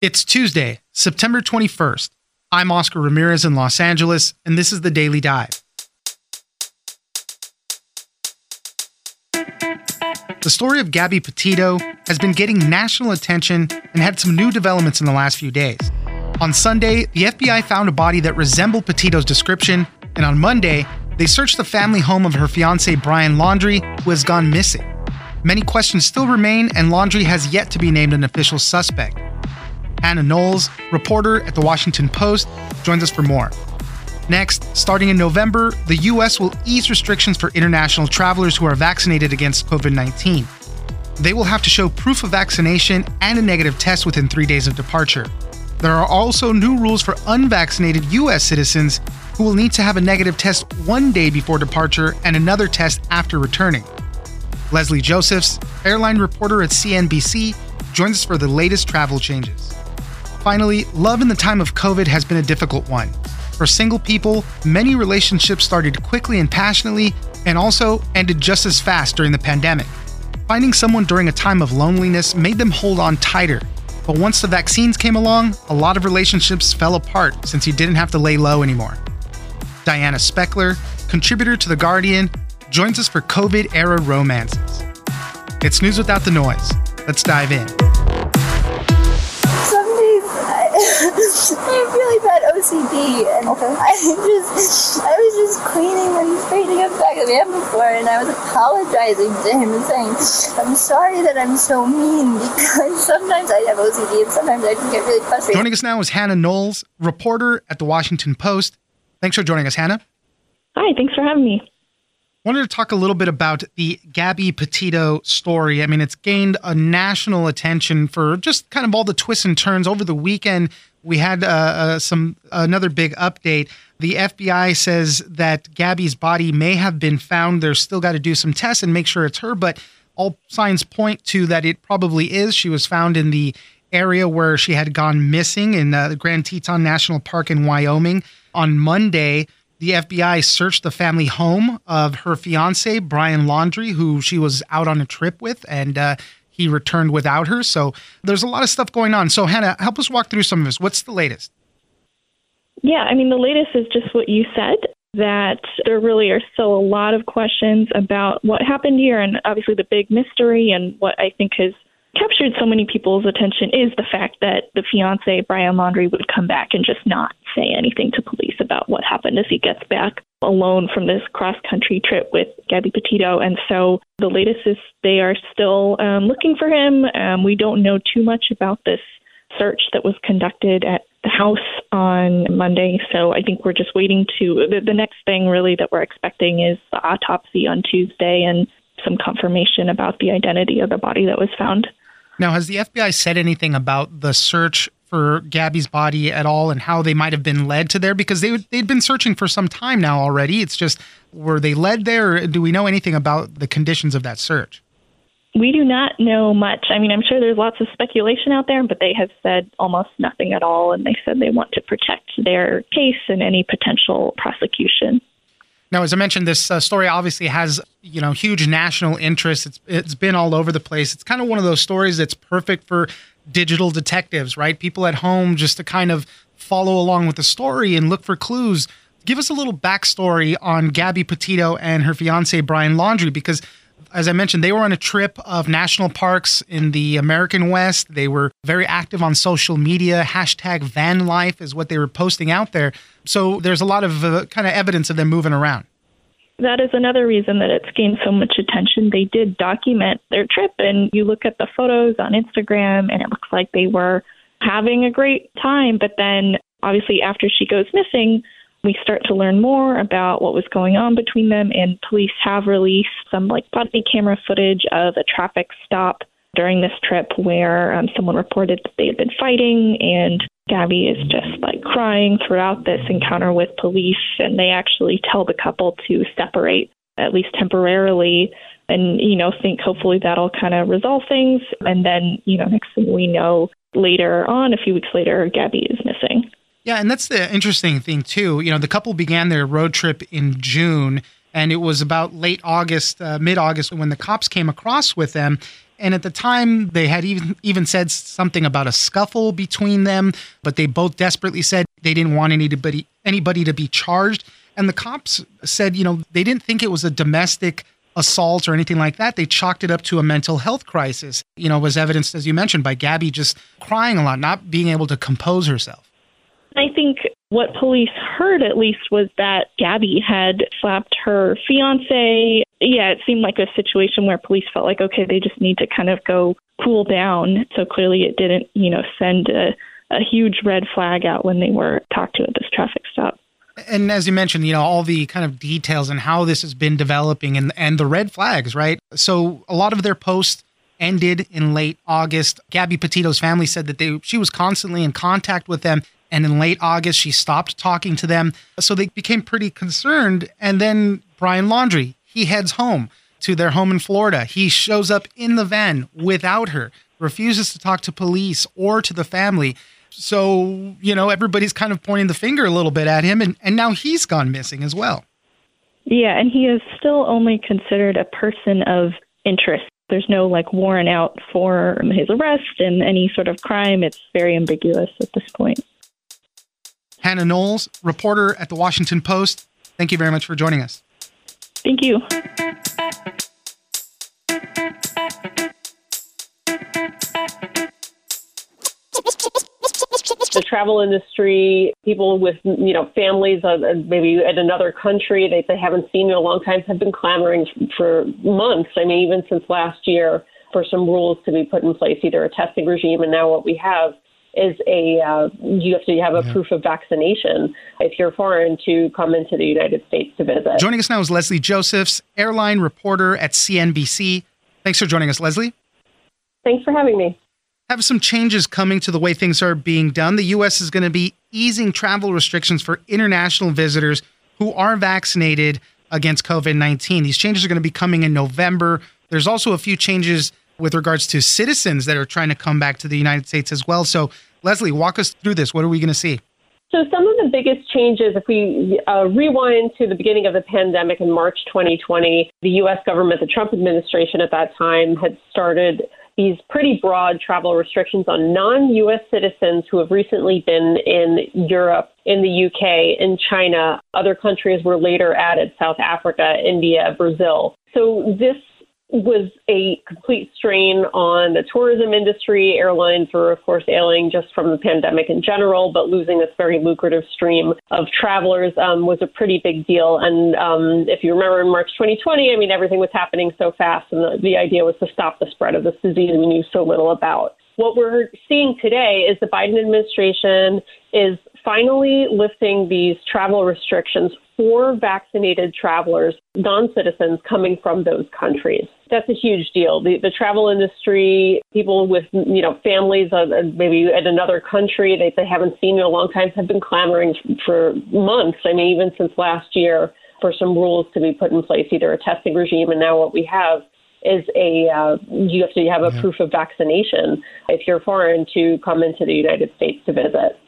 It's Tuesday, September 21st. I'm Oscar Ramirez in Los Angeles, and this is the Daily Dive. The story of Gabby Petito has been getting national attention and had some new developments in the last few days. On Sunday, the FBI found a body that resembled Petito's description, and on Monday, they searched the family home of her fiance Brian Laundrie, who has gone missing. Many questions still remain, and Laundrie has yet to be named an official suspect. Hannah Knowles, reporter at the Washington Post, joins us for more. Next, starting in November, the U.S. will ease restrictions for international travelers who are vaccinated against COVID 19. They will have to show proof of vaccination and a negative test within three days of departure. There are also new rules for unvaccinated U.S. citizens who will need to have a negative test one day before departure and another test after returning. Leslie Josephs, airline reporter at CNBC, joins us for the latest travel changes. Finally, love in the time of COVID has been a difficult one. For single people, many relationships started quickly and passionately, and also ended just as fast during the pandemic. Finding someone during a time of loneliness made them hold on tighter. But once the vaccines came along, a lot of relationships fell apart since you didn't have to lay low anymore. Diana Spechler, contributor to The Guardian, joins us for COVID era romances. It's news without the noise. Let's dive in. I have really bad OCD, and okay. I just, I was just cleaning and straightening up the back of the before, and I was apologizing to him and saying, "I'm sorry that I'm so mean because sometimes I have OCD and sometimes I can get really frustrated." Joining us now is Hannah Knowles, reporter at the Washington Post. Thanks for joining us, Hannah. Hi, thanks for having me wanted to talk a little bit about the Gabby Petito story. I mean, it's gained a national attention for just kind of all the twists and turns over the weekend. We had uh, uh, some another big update. The FBI says that Gabby's body may have been found. They're still got to do some tests and make sure it's her, but all signs point to that it probably is. She was found in the area where she had gone missing in uh, the Grand Teton National Park in Wyoming on Monday the FBI searched the family home of her fiance, Brian Laundrie, who she was out on a trip with, and uh, he returned without her. So there's a lot of stuff going on. So, Hannah, help us walk through some of this. What's the latest? Yeah, I mean, the latest is just what you said that there really are still a lot of questions about what happened here, and obviously the big mystery, and what I think has captured so many people's attention is the fact that the fiance, Brian Laundrie, would come back and just not say anything to police about what happened as he gets back alone from this cross country trip with Gabby Petito. And so the latest is they are still um, looking for him. Um, we don't know too much about this search that was conducted at the house on Monday. So I think we're just waiting to the, the next thing really that we're expecting is the autopsy on Tuesday and some confirmation about the identity of the body that was found. Now, has the FBI said anything about the search for Gabby's body at all and how they might have been led to there? Because they they'd been searching for some time now already. It's just were they led there? Do we know anything about the conditions of that search? We do not know much. I mean, I'm sure there's lots of speculation out there, but they have said almost nothing at all. And they said they want to protect their case and any potential prosecution. Now, as I mentioned, this uh, story obviously has you know huge national interest. It's it's been all over the place. It's kind of one of those stories that's perfect for digital detectives, right? People at home just to kind of follow along with the story and look for clues. Give us a little backstory on Gabby Petito and her fiance Brian Laundrie because as I mentioned, they were on a trip of national parks in the American West. They were very active on social media. Hashtag van life is what they were posting out there. So there's a lot of uh, kind of evidence of them moving around. That is another reason that it's gained so much attention. They did document their trip, and you look at the photos on Instagram, and it looks like they were having a great time. But then, obviously, after she goes missing, we start to learn more about what was going on between them, and police have released some like body camera footage of a traffic stop during this trip where um, someone reported that they had been fighting, and Gabby is just like crying throughout this encounter with police, and they actually tell the couple to separate at least temporarily and you know think hopefully that'll kind of resolve things and then you know next thing we know later on a few weeks later gabby is missing yeah, and that's the interesting thing too. You know, the couple began their road trip in June, and it was about late August, uh, mid August, when the cops came across with them. And at the time, they had even, even said something about a scuffle between them, but they both desperately said they didn't want anybody, anybody to be charged. And the cops said, you know, they didn't think it was a domestic assault or anything like that. They chalked it up to a mental health crisis. You know, was evidenced, as you mentioned, by Gabby just crying a lot, not being able to compose herself. I think what police heard at least was that Gabby had slapped her fiance. Yeah, it seemed like a situation where police felt like, okay, they just need to kind of go cool down. So clearly it didn't, you know, send a, a huge red flag out when they were talked to at this traffic stop. And as you mentioned, you know, all the kind of details and how this has been developing and, and the red flags, right? So a lot of their posts ended in late August. Gabby Petito's family said that they she was constantly in contact with them and in late August, she stopped talking to them. So they became pretty concerned. And then Brian Laundrie, he heads home to their home in Florida. He shows up in the van without her, refuses to talk to police or to the family. So, you know, everybody's kind of pointing the finger a little bit at him. And, and now he's gone missing as well. Yeah, and he is still only considered a person of interest. There's no like warrant out for his arrest and any sort of crime. It's very ambiguous at this point. Hannah Knowles, reporter at the Washington Post. Thank you very much for joining us. Thank you. the travel industry, people with you know families uh, maybe in another country that they haven't seen in a long time have been clamoring for months. I mean, even since last year, for some rules to be put in place, either a testing regime and now what we have is a uh, you have to have a yeah. proof of vaccination if you're foreign to come into the United States to visit. Joining us now is Leslie Josephs, airline reporter at CNBC. Thanks for joining us, Leslie. Thanks for having me. Have some changes coming to the way things are being done. The U.S. is going to be easing travel restrictions for international visitors who are vaccinated against COVID 19. These changes are going to be coming in November. There's also a few changes with regards to citizens that are trying to come back to the United States as well. So, Leslie, walk us through this. What are we going to see? So, some of the biggest changes, if we uh, rewind to the beginning of the pandemic in March 2020, the U.S. government, the Trump administration at that time, had started these pretty broad travel restrictions on non U.S. citizens who have recently been in Europe, in the UK, in China. Other countries were later added South Africa, India, Brazil. So, this was a complete strain on the tourism industry. Airlines were, of course, ailing just from the pandemic in general, but losing this very lucrative stream of travelers um, was a pretty big deal. And um, if you remember in March 2020, I mean, everything was happening so fast, and the, the idea was to stop the spread of this disease we knew so little about. What we're seeing today is the Biden administration is finally lifting these travel restrictions for vaccinated travelers, non citizens coming from those countries. That's a huge deal. The, the travel industry, people with you know families of maybe in another country that they haven't seen in a long time have been clamoring for months. I mean, even since last year, for some rules to be put in place, either a testing regime and now what we have is a uh, you have to have a yeah. proof of vaccination if you're foreign to come into the United States to visit.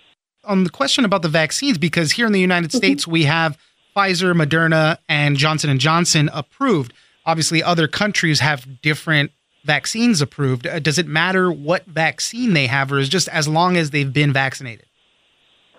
On the question about the vaccines, because here in the United mm-hmm. States we have Pfizer, Moderna, and Johnson and Johnson approved. Obviously, other countries have different vaccines approved. Uh, does it matter what vaccine they have, or is just as long as they've been vaccinated?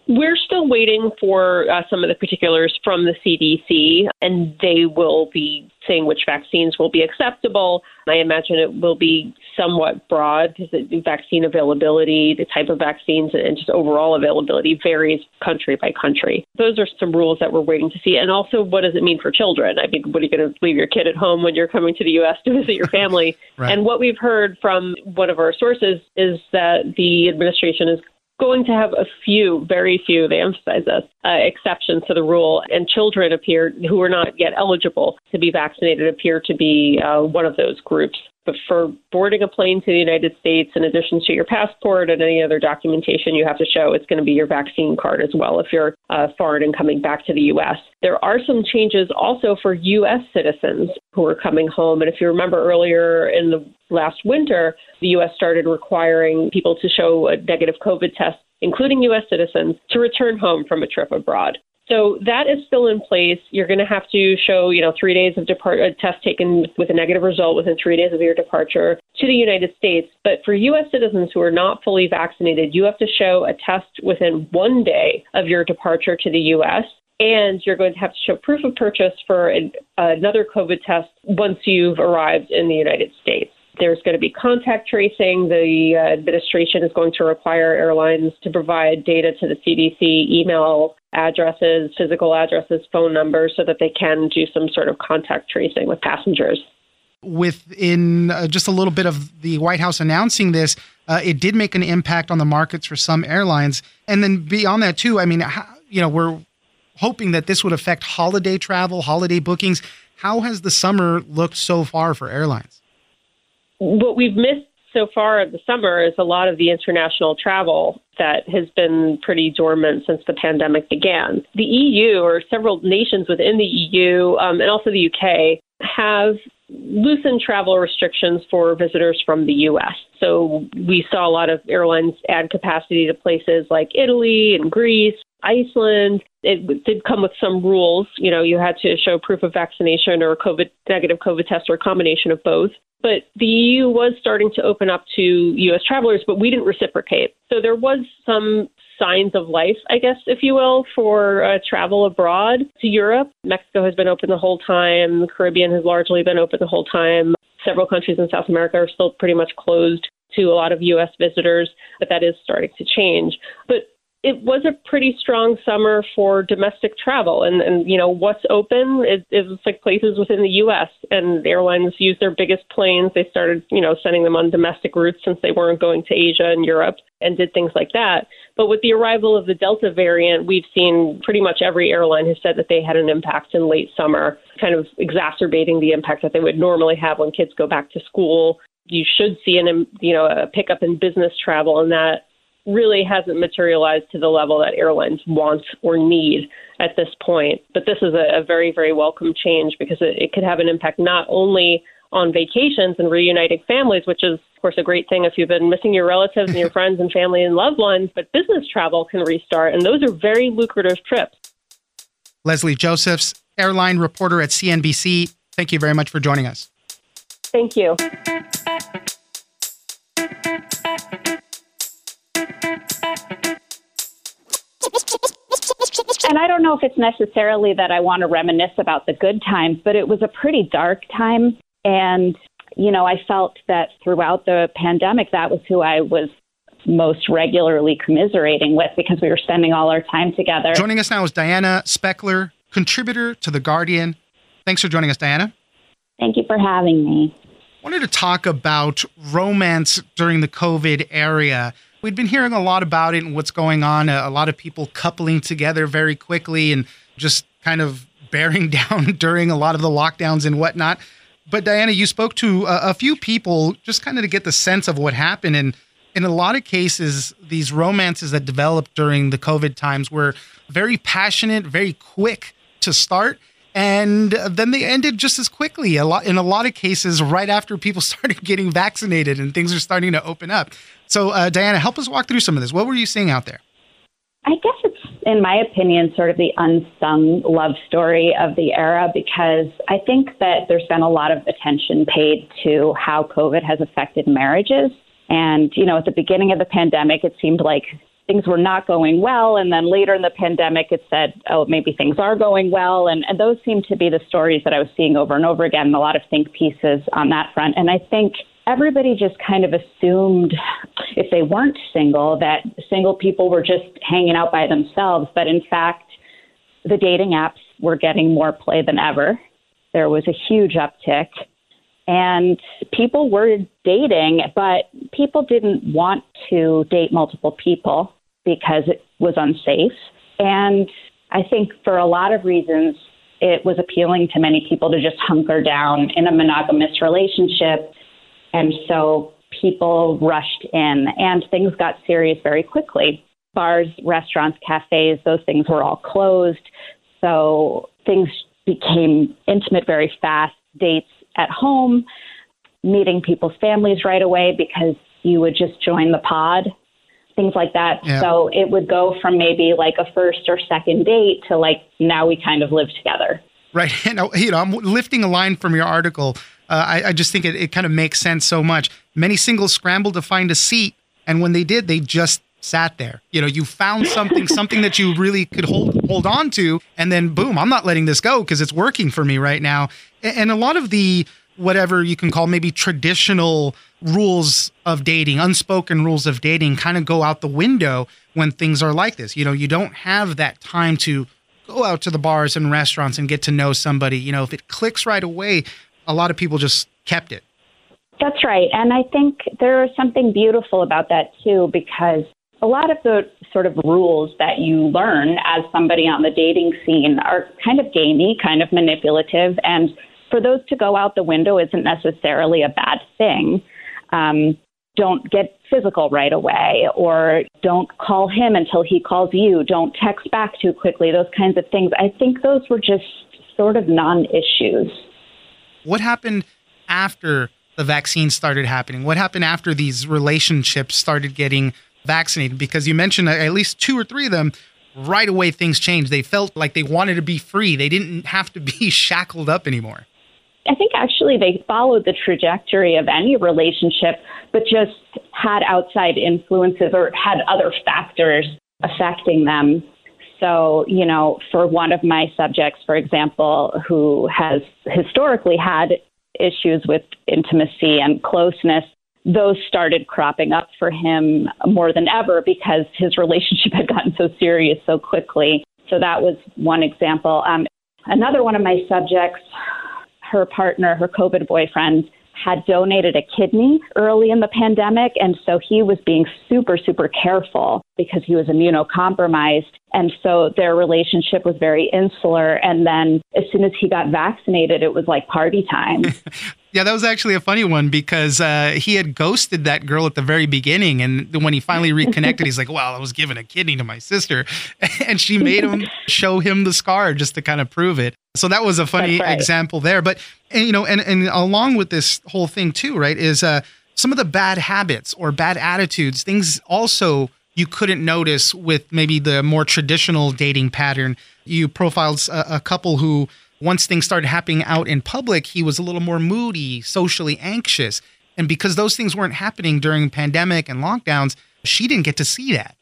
We're still waiting for uh, some of the particulars from the CDC, and they will be saying which vaccines will be acceptable. I imagine it will be somewhat broad because the vaccine availability, the type of vaccines, and just overall availability varies country by country. Those are some rules that we're waiting to see. And also, what does it mean for children? I mean, what are you going to leave your kid at home when you're coming to the U.S. to visit your family? right. And what we've heard from one of our sources is that the administration is going to have a few, very few, they emphasize this, uh, exceptions to the rule. And children appear, who are not yet eligible to be vaccinated, appear to be uh, one of those groups. But for boarding a plane to the United States, in addition to your passport and any other documentation you have to show, it's going to be your vaccine card as well if you're uh, foreign and coming back to the U.S. There are some changes also for U.S. citizens who are coming home. And if you remember earlier in the last winter, the U.S. started requiring people to show a negative COVID test, including U.S. citizens, to return home from a trip abroad. So that is still in place. You're going to have to show, you know, three days of depart a test taken with a negative result within three days of your departure to the United States. But for U.S. citizens who are not fully vaccinated, you have to show a test within one day of your departure to the U.S. And you're going to have to show proof of purchase for an, another COVID test once you've arrived in the United States. There's going to be contact tracing. The uh, administration is going to require airlines to provide data to the CDC, email addresses, physical addresses, phone numbers, so that they can do some sort of contact tracing with passengers. Within uh, just a little bit of the White House announcing this, uh, it did make an impact on the markets for some airlines. And then beyond that, too, I mean, how, you know, we're hoping that this would affect holiday travel, holiday bookings. How has the summer looked so far for airlines? What we've missed so far of the summer is a lot of the international travel that has been pretty dormant since the pandemic began. The EU, or several nations within the EU, um, and also the UK, have loosened travel restrictions for visitors from the US. So we saw a lot of airlines add capacity to places like Italy and Greece, Iceland. It did come with some rules. You know, you had to show proof of vaccination or a COVID negative COVID test or a combination of both. But the EU was starting to open up to U.S. travelers, but we didn't reciprocate. So there was some signs of life, I guess, if you will, for uh, travel abroad to Europe. Mexico has been open the whole time. The Caribbean has largely been open the whole time. Several countries in South America are still pretty much closed to a lot of U.S. visitors, but that is starting to change. But it was a pretty strong summer for domestic travel. And, and you know what's open is, is like places within the US and airlines use their biggest planes. They started you know sending them on domestic routes since they weren't going to Asia and Europe and did things like that. But with the arrival of the Delta variant we've seen pretty much every airline has said that they had an impact in late summer kind of exacerbating the impact that they would normally have when kids go back to school. You should see an you know a pickup in business travel and that really hasn't materialized to the level that airlines want or need at this point. But this is a, a very, very welcome change because it, it could have an impact not only on vacations and reuniting families, which is, of course, a great thing if you've been missing your relatives and your friends and family and loved ones, but business travel can restart, and those are very lucrative trips. Leslie Josephs, airline reporter at CNBC, thank you very much for joining us. Thank you. And I don't know if it's necessarily that I want to reminisce about the good times, but it was a pretty dark time. And, you know, I felt that throughout the pandemic, that was who I was most regularly commiserating with because we were spending all our time together. Joining us now is Diana Spechler, contributor to The Guardian. Thanks for joining us, Diana. Thank you for having me. I wanted to talk about romance during the COVID era. We'd been hearing a lot about it and what's going on. A, lot of people coupling together very quickly and just kind of bearing down during a lot of the lockdowns and whatnot. But Diana, you spoke to a, a few people just kind of to get the sense of what happened. And in a lot of cases, these romances that developed during the COVID times were very passionate, very quick to start and then they ended just as quickly a lot in a lot of cases right after people started getting vaccinated and things are starting to open up so, uh, Diana, help us walk through some of this. What were you seeing out there? I guess it's, in my opinion, sort of the unsung love story of the era because I think that there's been a lot of attention paid to how COVID has affected marriages. And, you know, at the beginning of the pandemic, it seemed like things were not going well. And then later in the pandemic, it said, oh, maybe things are going well. And, and those seem to be the stories that I was seeing over and over again, a lot of think pieces on that front. And I think everybody just kind of assumed if they weren't single that single people were just hanging out by themselves but in fact the dating apps were getting more play than ever there was a huge uptick and people were dating but people didn't want to date multiple people because it was unsafe and i think for a lot of reasons it was appealing to many people to just hunker down in a monogamous relationship and so people rushed in and things got serious very quickly. Bars, restaurants, cafes, those things were all closed. So things became intimate very fast. Dates at home, meeting people's families right away because you would just join the pod things like that. Yeah. So it would go from maybe like a first or second date to like now we kind of live together. Right. And, you know, I'm lifting a line from your article. Uh, I, I just think it, it kind of makes sense so much. Many singles scrambled to find a seat. And when they did, they just sat there. You know, you found something, something that you really could hold hold on to, and then boom, I'm not letting this go because it's working for me right now. And, a lot of the whatever you can call maybe traditional rules of dating, unspoken rules of dating, kind of go out the window when things are like this. You know, you don't have that time to go out to the bars and restaurants and get to know somebody. You know, if it clicks right away, a lot of people just kept it. That's right. And I think there is something beautiful about that too, because a lot of the sort of rules that you learn as somebody on the dating scene are kind of gamey, kind of manipulative. And for those to go out the window isn't necessarily a bad thing. Um, don't get physical right away, or don't call him until he calls you. Don't text back too quickly, those kinds of things. I think those were just sort of non issues. What happened after the vaccine started happening? What happened after these relationships started getting vaccinated? Because you mentioned at least two or three of them, right away things changed. They felt like they wanted to be free, they didn't have to be shackled up anymore. I think actually they followed the trajectory of any relationship, but just had outside influences or had other factors affecting them. So, you know, for one of my subjects, for example, who has historically had issues with intimacy and closeness, those started cropping up for him more than ever because his relationship had gotten so serious so quickly. So that was one example. Um, another one of my subjects, her partner, her COVID boyfriend, had donated a kidney early in the pandemic. And so he was being super, super careful because he was immunocompromised. And so their relationship was very insular. And then as soon as he got vaccinated, it was like party time. Yeah, that was actually a funny one because uh, he had ghosted that girl at the very beginning, and when he finally reconnected, he's like, "Well, I was giving a kidney to my sister," and she made him show him the scar just to kind of prove it. So that was a funny right. example there. But and, you know, and and along with this whole thing too, right, is uh, some of the bad habits or bad attitudes, things also you couldn't notice with maybe the more traditional dating pattern. You profiled a, a couple who once things started happening out in public, he was a little more moody, socially anxious. And because those things weren't happening during pandemic and lockdowns, she didn't get to see that.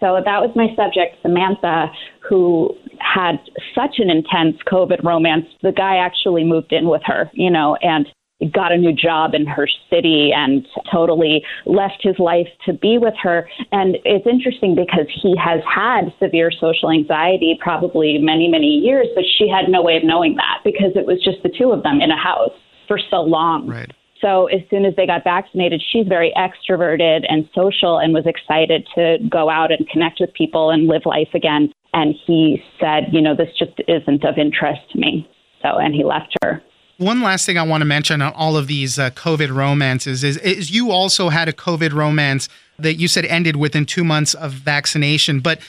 So that was my subject, Samantha, who had such an intense COVID romance. The guy actually moved in with her, you know, and got a new job in her city and totally left his life to be with her. And it's interesting because he has had severe social anxiety probably many, many years, but she had no way of knowing that because it was just the two of them in a house for so long. Right. So as soon as they got vaccinated, she's very extroverted and social and was excited to go out and connect with people and live life again. And he said, you know, this just isn't of interest to me. So, and he left her. One last thing I want to mention on all of these uh, COVID romances is, is you also had a COVID romance that you said ended within two months of vaccination. But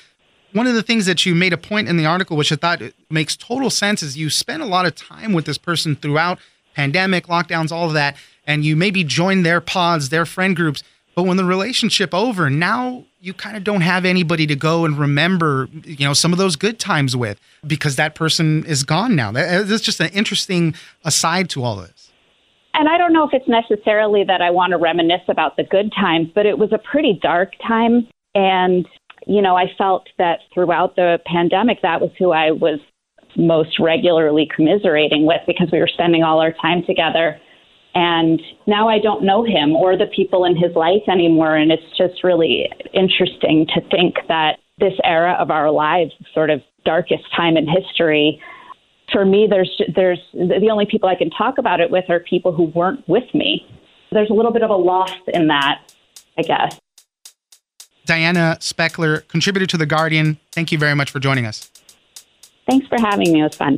one of the things that you made a point in the article, which I thought makes total sense, is you spent a lot of time with this person throughout pandemic, lockdowns, all of that, and you maybe joined their pods, their friend groups. But when the relationship over, now you kind of don't have anybody to go and remember, you know, some of those good times with because that person is gone now. Uh, that's just an interesting aside to all this. And I don't know if it's necessarily that I want to reminisce about the good times, but it was a pretty dark time. And, you know, I felt that throughout the pandemic, that was who I was most regularly commiserating with because we were spending all our time together. And now I don't know him or the people in his life anymore. And it's just really interesting to think that this era of our lives, sort of darkest time in history, for me, there's there's the only people I can talk about it with are people who weren't with me. There's a little bit of a loss in that, I guess. Diana Spechler, contributor to The Guardian, thank you very much for joining us. Thanks for having me. It was fun.